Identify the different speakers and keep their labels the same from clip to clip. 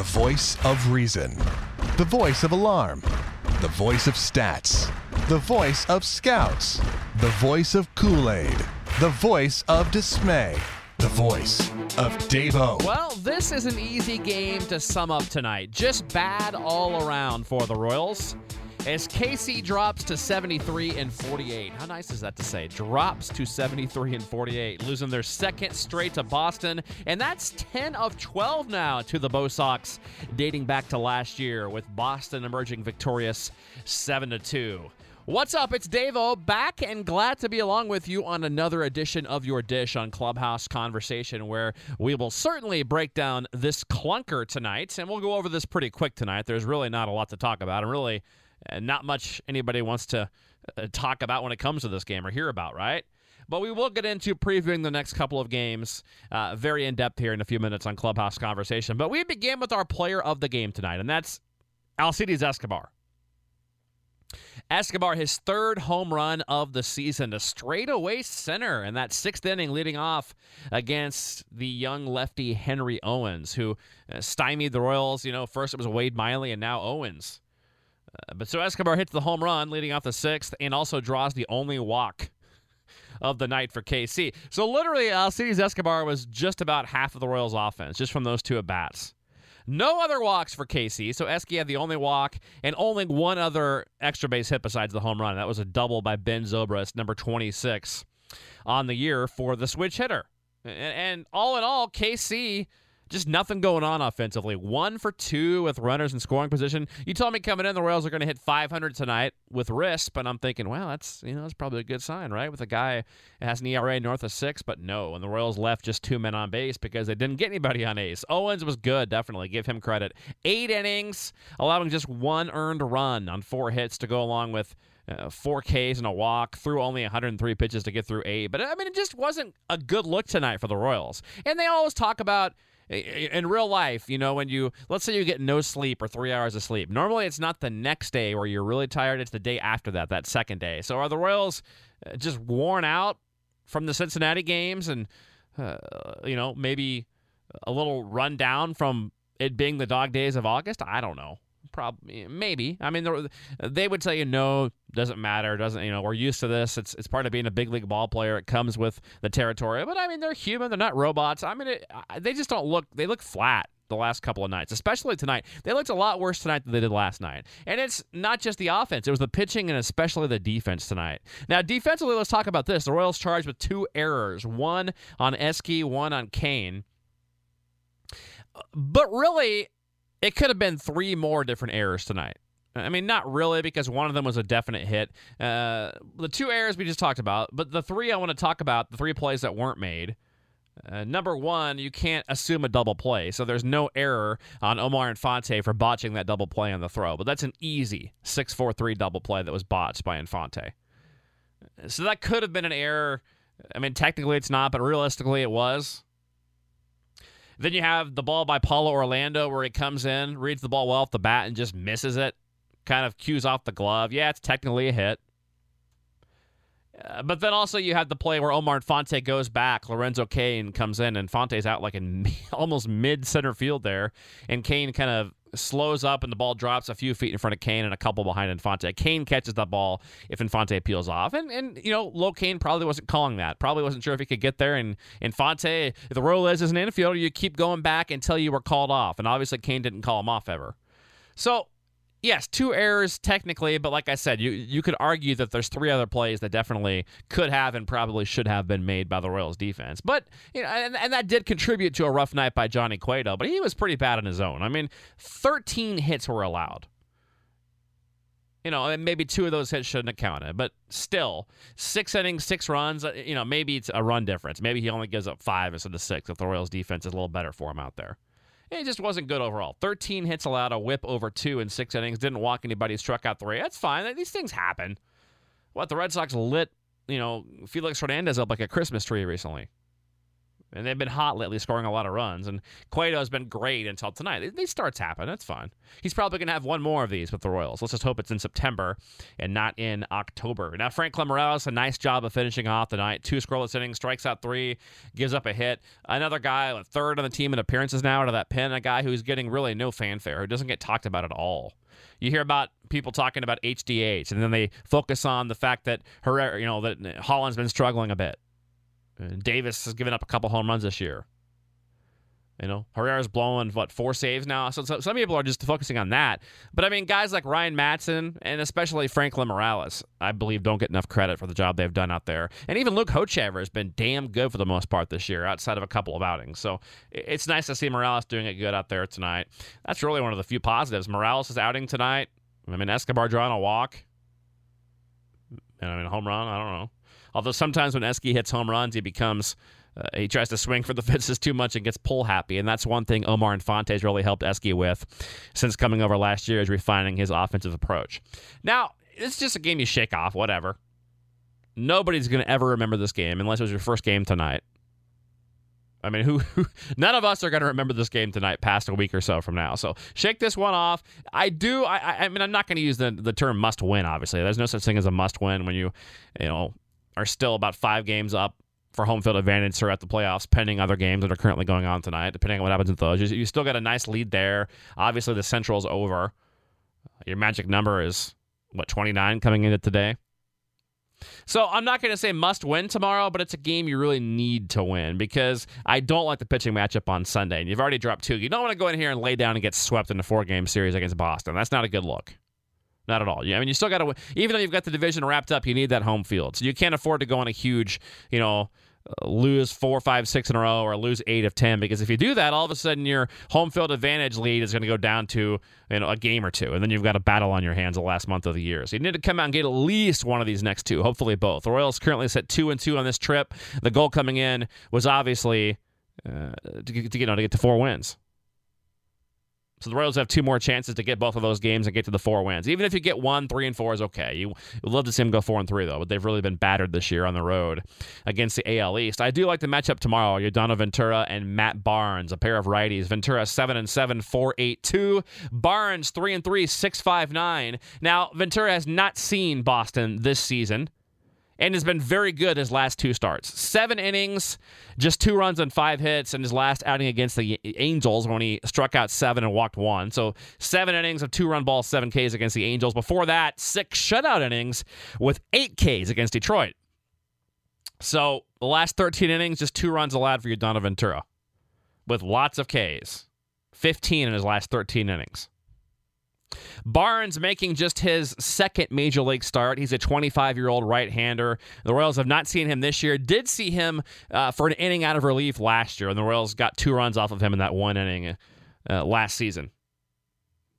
Speaker 1: The voice of reason. The voice of alarm. The voice of stats. The voice of scouts. The voice of Kool Aid. The voice of dismay. The voice of Davo.
Speaker 2: Well, this is an easy game to sum up tonight. Just bad all around for the Royals. As KC drops to 73 and 48. How nice is that to say? Drops to 73 and 48, losing their second straight to Boston. And that's 10 of 12 now to the Bo Sox, dating back to last year, with Boston emerging victorious 7 to 2. What's up? It's Davo back and glad to be along with you on another edition of Your Dish on Clubhouse Conversation, where we will certainly break down this clunker tonight. And we'll go over this pretty quick tonight. There's really not a lot to talk about. And really, not much anybody wants to uh, talk about when it comes to this game or hear about, right? But we will get into previewing the next couple of games uh, very in depth here in a few minutes on Clubhouse Conversation. But we begin with our player of the game tonight, and that's Alcides Escobar. Escobar, his third home run of the season, a straightaway center in that sixth inning, leading off against the young lefty Henry Owens, who uh, stymied the Royals. You know, first it was Wade Miley, and now Owens. Uh, but so Escobar hits the home run, leading off the sixth, and also draws the only walk of the night for KC. So literally, Alcides Escobar was just about half of the Royals' offense, just from those two at bats. No other walks for KC, so Esky had the only walk and only one other extra base hit besides the home run. That was a double by Ben Zobrist, number 26 on the year for the switch hitter. And, and all in all, KC just nothing going on offensively. One for two with runners in scoring position. You told me coming in the Royals are going to hit 500 tonight with Risp, and I'm thinking, well, that's you know that's probably a good sign, right? With a guy that has an ERA north of six, but no, and the Royals left just two men on base because they didn't get anybody on ace. Owens was good, definitely give him credit. Eight innings, allowing just one earned run on four hits to go along with. Uh, four Ks and a walk, threw only 103 pitches to get through eight. But I mean, it just wasn't a good look tonight for the Royals. And they always talk about in real life, you know, when you let's say you get no sleep or three hours of sleep. Normally, it's not the next day where you're really tired. It's the day after that, that second day. So are the Royals uh, just worn out from the Cincinnati games, and uh, you know, maybe a little run down from it being the dog days of August? I don't know. Probably, maybe. I mean, they would tell you no, doesn't matter. Doesn't you know? We're used to this. It's it's part of being a big league ball player. It comes with the territory. But I mean, they're human. They're not robots. I mean, it, they just don't look. They look flat the last couple of nights, especially tonight. They looked a lot worse tonight than they did last night. And it's not just the offense, it was the pitching and especially the defense tonight. Now, defensively, let's talk about this. The Royals charged with two errors one on Esky, one on Cain. But really, it could have been three more different errors tonight. I mean, not really, because one of them was a definite hit. Uh, the two errors we just talked about, but the three I want to talk about, the three plays that weren't made. Uh, number one, you can't assume a double play, so there's no error on Omar Infante for botching that double play on the throw. But that's an easy 6 4 3 double play that was botched by Infante. So that could have been an error. I mean, technically it's not, but realistically it was. Then you have the ball by Paulo Orlando where he comes in, reads the ball well off the bat, and just misses it. Kind of cues off the glove. Yeah, it's technically a hit. Uh, but then also you have the play where Omar Infante goes back. Lorenzo Cain comes in, and Infante's out like in almost mid center field there. And Cain kind of slows up and the ball drops a few feet in front of Cain and a couple behind Infante. Cain catches the ball if Infante peels off. And, and you know, Lo Cain probably wasn't calling that. Probably wasn't sure if he could get there. And Infante, if the rule is as an infielder, you keep going back until you were called off. And obviously, Cain didn't call him off ever. So yes, two errors technically, but like I said, you you could argue that there's three other plays that definitely could have and probably should have been made by the Royals defense. But you know, and, and that did contribute to a rough night by Johnny Cueto, but he was pretty bad on his own. I mean, 13 hits were allowed. You know, and maybe two of those hits shouldn't have counted, but still, six innings, six runs. Uh, you know, maybe it's a run difference. Maybe he only gives up five instead of six if the Royals defense is a little better for him out there it just wasn't good overall. 13 hits allowed, a whip over two in six innings, didn't walk anybody, struck out three. That's fine. These things happen. What, the Red Sox lit, you know, Felix Hernandez up like a Christmas tree recently. And they've been hot lately, scoring a lot of runs. And Cueto's been great until tonight. These starts happen. That's fine. He's probably going to have one more of these with the Royals. Let's just hope it's in September and not in October. Now, Franklin Morales, a nice job of finishing off the night. Two scoreless innings, strikes out three, gives up a hit. Another guy, a third on the team in appearances now out of that pen. A guy who's getting really no fanfare, who doesn't get talked about at all. You hear about people talking about HDH, and then they focus on the fact that Herrera, you know, that Holland's been struggling a bit. Davis has given up a couple home runs this year. You know, Herrera's blowing what four saves now. So, so, some people are just focusing on that. But I mean, guys like Ryan Madson and especially Franklin Morales, I believe, don't get enough credit for the job they've done out there. And even Luke Hochevar has been damn good for the most part this year, outside of a couple of outings. So it's nice to see Morales doing it good out there tonight. That's really one of the few positives. Morales is outing tonight. I mean, Escobar drawing a walk. And I mean, a home run. I don't know. Although sometimes when Esky hits home runs, he becomes uh, he tries to swing for the fences too much and gets pull happy, and that's one thing Omar Infante's really helped Esky with since coming over last year is refining his offensive approach. Now it's just a game you shake off, whatever. Nobody's going to ever remember this game unless it was your first game tonight. I mean, who, who none of us are going to remember this game tonight past a week or so from now. So shake this one off. I do. I, I mean, I'm not going to use the the term must win. Obviously, there's no such thing as a must win when you, you know, are still about five games up for home field advantage throughout the playoffs, pending other games that are currently going on tonight, depending on what happens with those. You, you still got a nice lead there. Obviously, the Central's over. Your magic number is, what, 29 coming into today? So I'm not going to say must win tomorrow, but it's a game you really need to win because I don't like the pitching matchup on Sunday. And you've already dropped two. You don't want to go in here and lay down and get swept in a four game series against Boston. That's not a good look. Not at all. I mean, you still got to, even though you've got the division wrapped up, you need that home field. So you can't afford to go on a huge, you know, uh, lose four, five, six in a row or lose eight of ten because if you do that, all of a sudden your home field advantage lead is going to go down to you know a game or two, and then you've got a battle on your hands the last month of the year. So you need to come out and get at least one of these next two, hopefully both. The Royals currently set two and two on this trip. The goal coming in was obviously uh, to, to, you know to get to four wins. So the Royals have two more chances to get both of those games and get to the four wins. Even if you get one, three, and four is okay. You would love to see them go four and three though, but they've really been battered this year on the road against the AL East. I do like the matchup tomorrow. Yordano Ventura and Matt Barnes, a pair of righties. Ventura seven and seven, four eight two. Barnes three and three, six five nine. Now Ventura has not seen Boston this season and has been very good his last two starts. Seven innings, just two runs and five hits, and his last outing against the Angels when he struck out seven and walked one. So seven innings of two run balls, seven Ks against the Angels. Before that, six shutout innings with eight Ks against Detroit. So the last 13 innings, just two runs allowed for Yordano Ventura with lots of Ks. 15 in his last 13 innings. Barnes making just his second major league start. He's a 25 year old right hander. The Royals have not seen him this year. Did see him uh, for an inning out of relief last year, and the Royals got two runs off of him in that one inning uh, last season.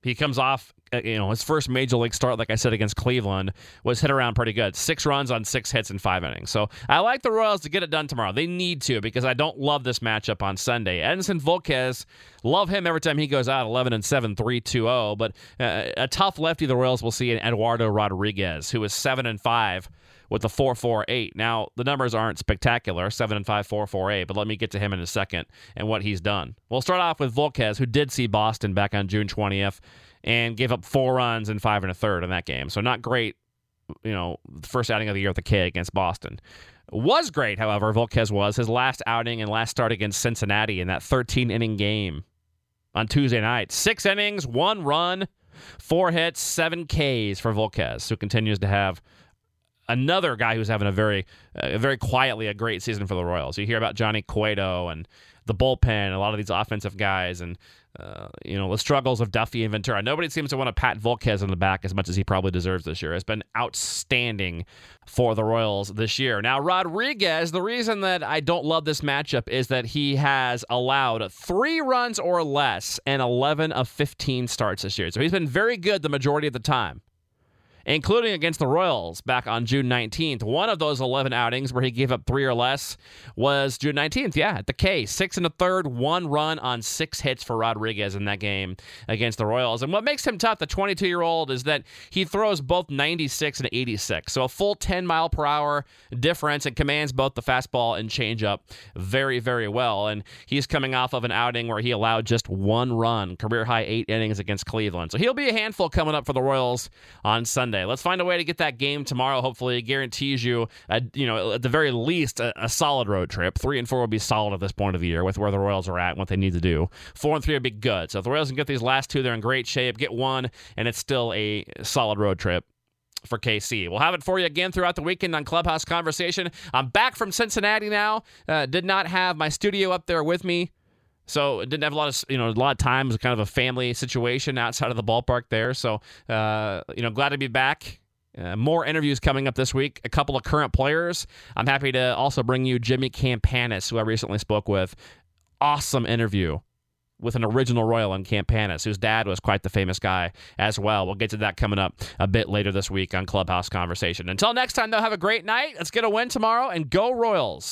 Speaker 2: He comes off, uh, you know, his first major league start, like I said, against Cleveland, was hit around pretty good. Six runs on six hits in five innings. So I like the Royals to get it done tomorrow. They need to because I don't love this matchup on Sunday. Edinson Volquez, love him every time he goes out 11 and 7, 3 2 0. But uh, a tough lefty the Royals will see in Eduardo Rodriguez, who is 7 and 5 with a 4.48. Now, the numbers aren't spectacular 7 and 5, 4.48, but let me get to him in a second and what he's done. We'll start off with Volquez, who did see Boston back on June 20th and gave up four runs and five and a third in that game. So, not great, you know, first outing of the year with the K against Boston. Was great, however, Volquez was his last outing and last start against Cincinnati in that 13 inning game on Tuesday night. Six innings, one run, four hits, seven Ks for Volquez, who continues to have another guy who's having a very, uh, very quietly a great season for the Royals. You hear about Johnny Cueto and the bullpen, a lot of these offensive guys, and uh, you know the struggles of Duffy and Ventura. Nobody seems to want to pat Volquez on the back as much as he probably deserves this year. It's been outstanding for the Royals this year. Now Rodriguez, the reason that I don't love this matchup is that he has allowed three runs or less and 11 of 15 starts this year. So he's been very good the majority of the time. Including against the Royals back on June 19th. One of those 11 outings where he gave up three or less was June 19th. Yeah, at the K. Six and a third, one run on six hits for Rodriguez in that game against the Royals. And what makes him tough, the 22 year old, is that he throws both 96 and 86. So a full 10 mile per hour difference and commands both the fastball and changeup very, very well. And he's coming off of an outing where he allowed just one run, career high eight innings against Cleveland. So he'll be a handful coming up for the Royals on Sunday. Let's find a way to get that game tomorrow. Hopefully, it guarantees you, a, you know, at the very least, a, a solid road trip. Three and four will be solid at this point of the year with where the Royals are at and what they need to do. Four and three would be good. So if the Royals can get these last two, they're in great shape. Get one, and it's still a solid road trip for KC. We'll have it for you again throughout the weekend on Clubhouse Conversation. I'm back from Cincinnati now. Uh, did not have my studio up there with me. So didn't have a lot of you know a lot of time. It was kind of a family situation outside of the ballpark there. So uh, you know glad to be back. Uh, more interviews coming up this week. A couple of current players. I'm happy to also bring you Jimmy Campanis, who I recently spoke with. Awesome interview with an original Royal in Campanis, whose dad was quite the famous guy as well. We'll get to that coming up a bit later this week on Clubhouse Conversation. Until next time, though, have a great night. Let's get a win tomorrow and go Royals.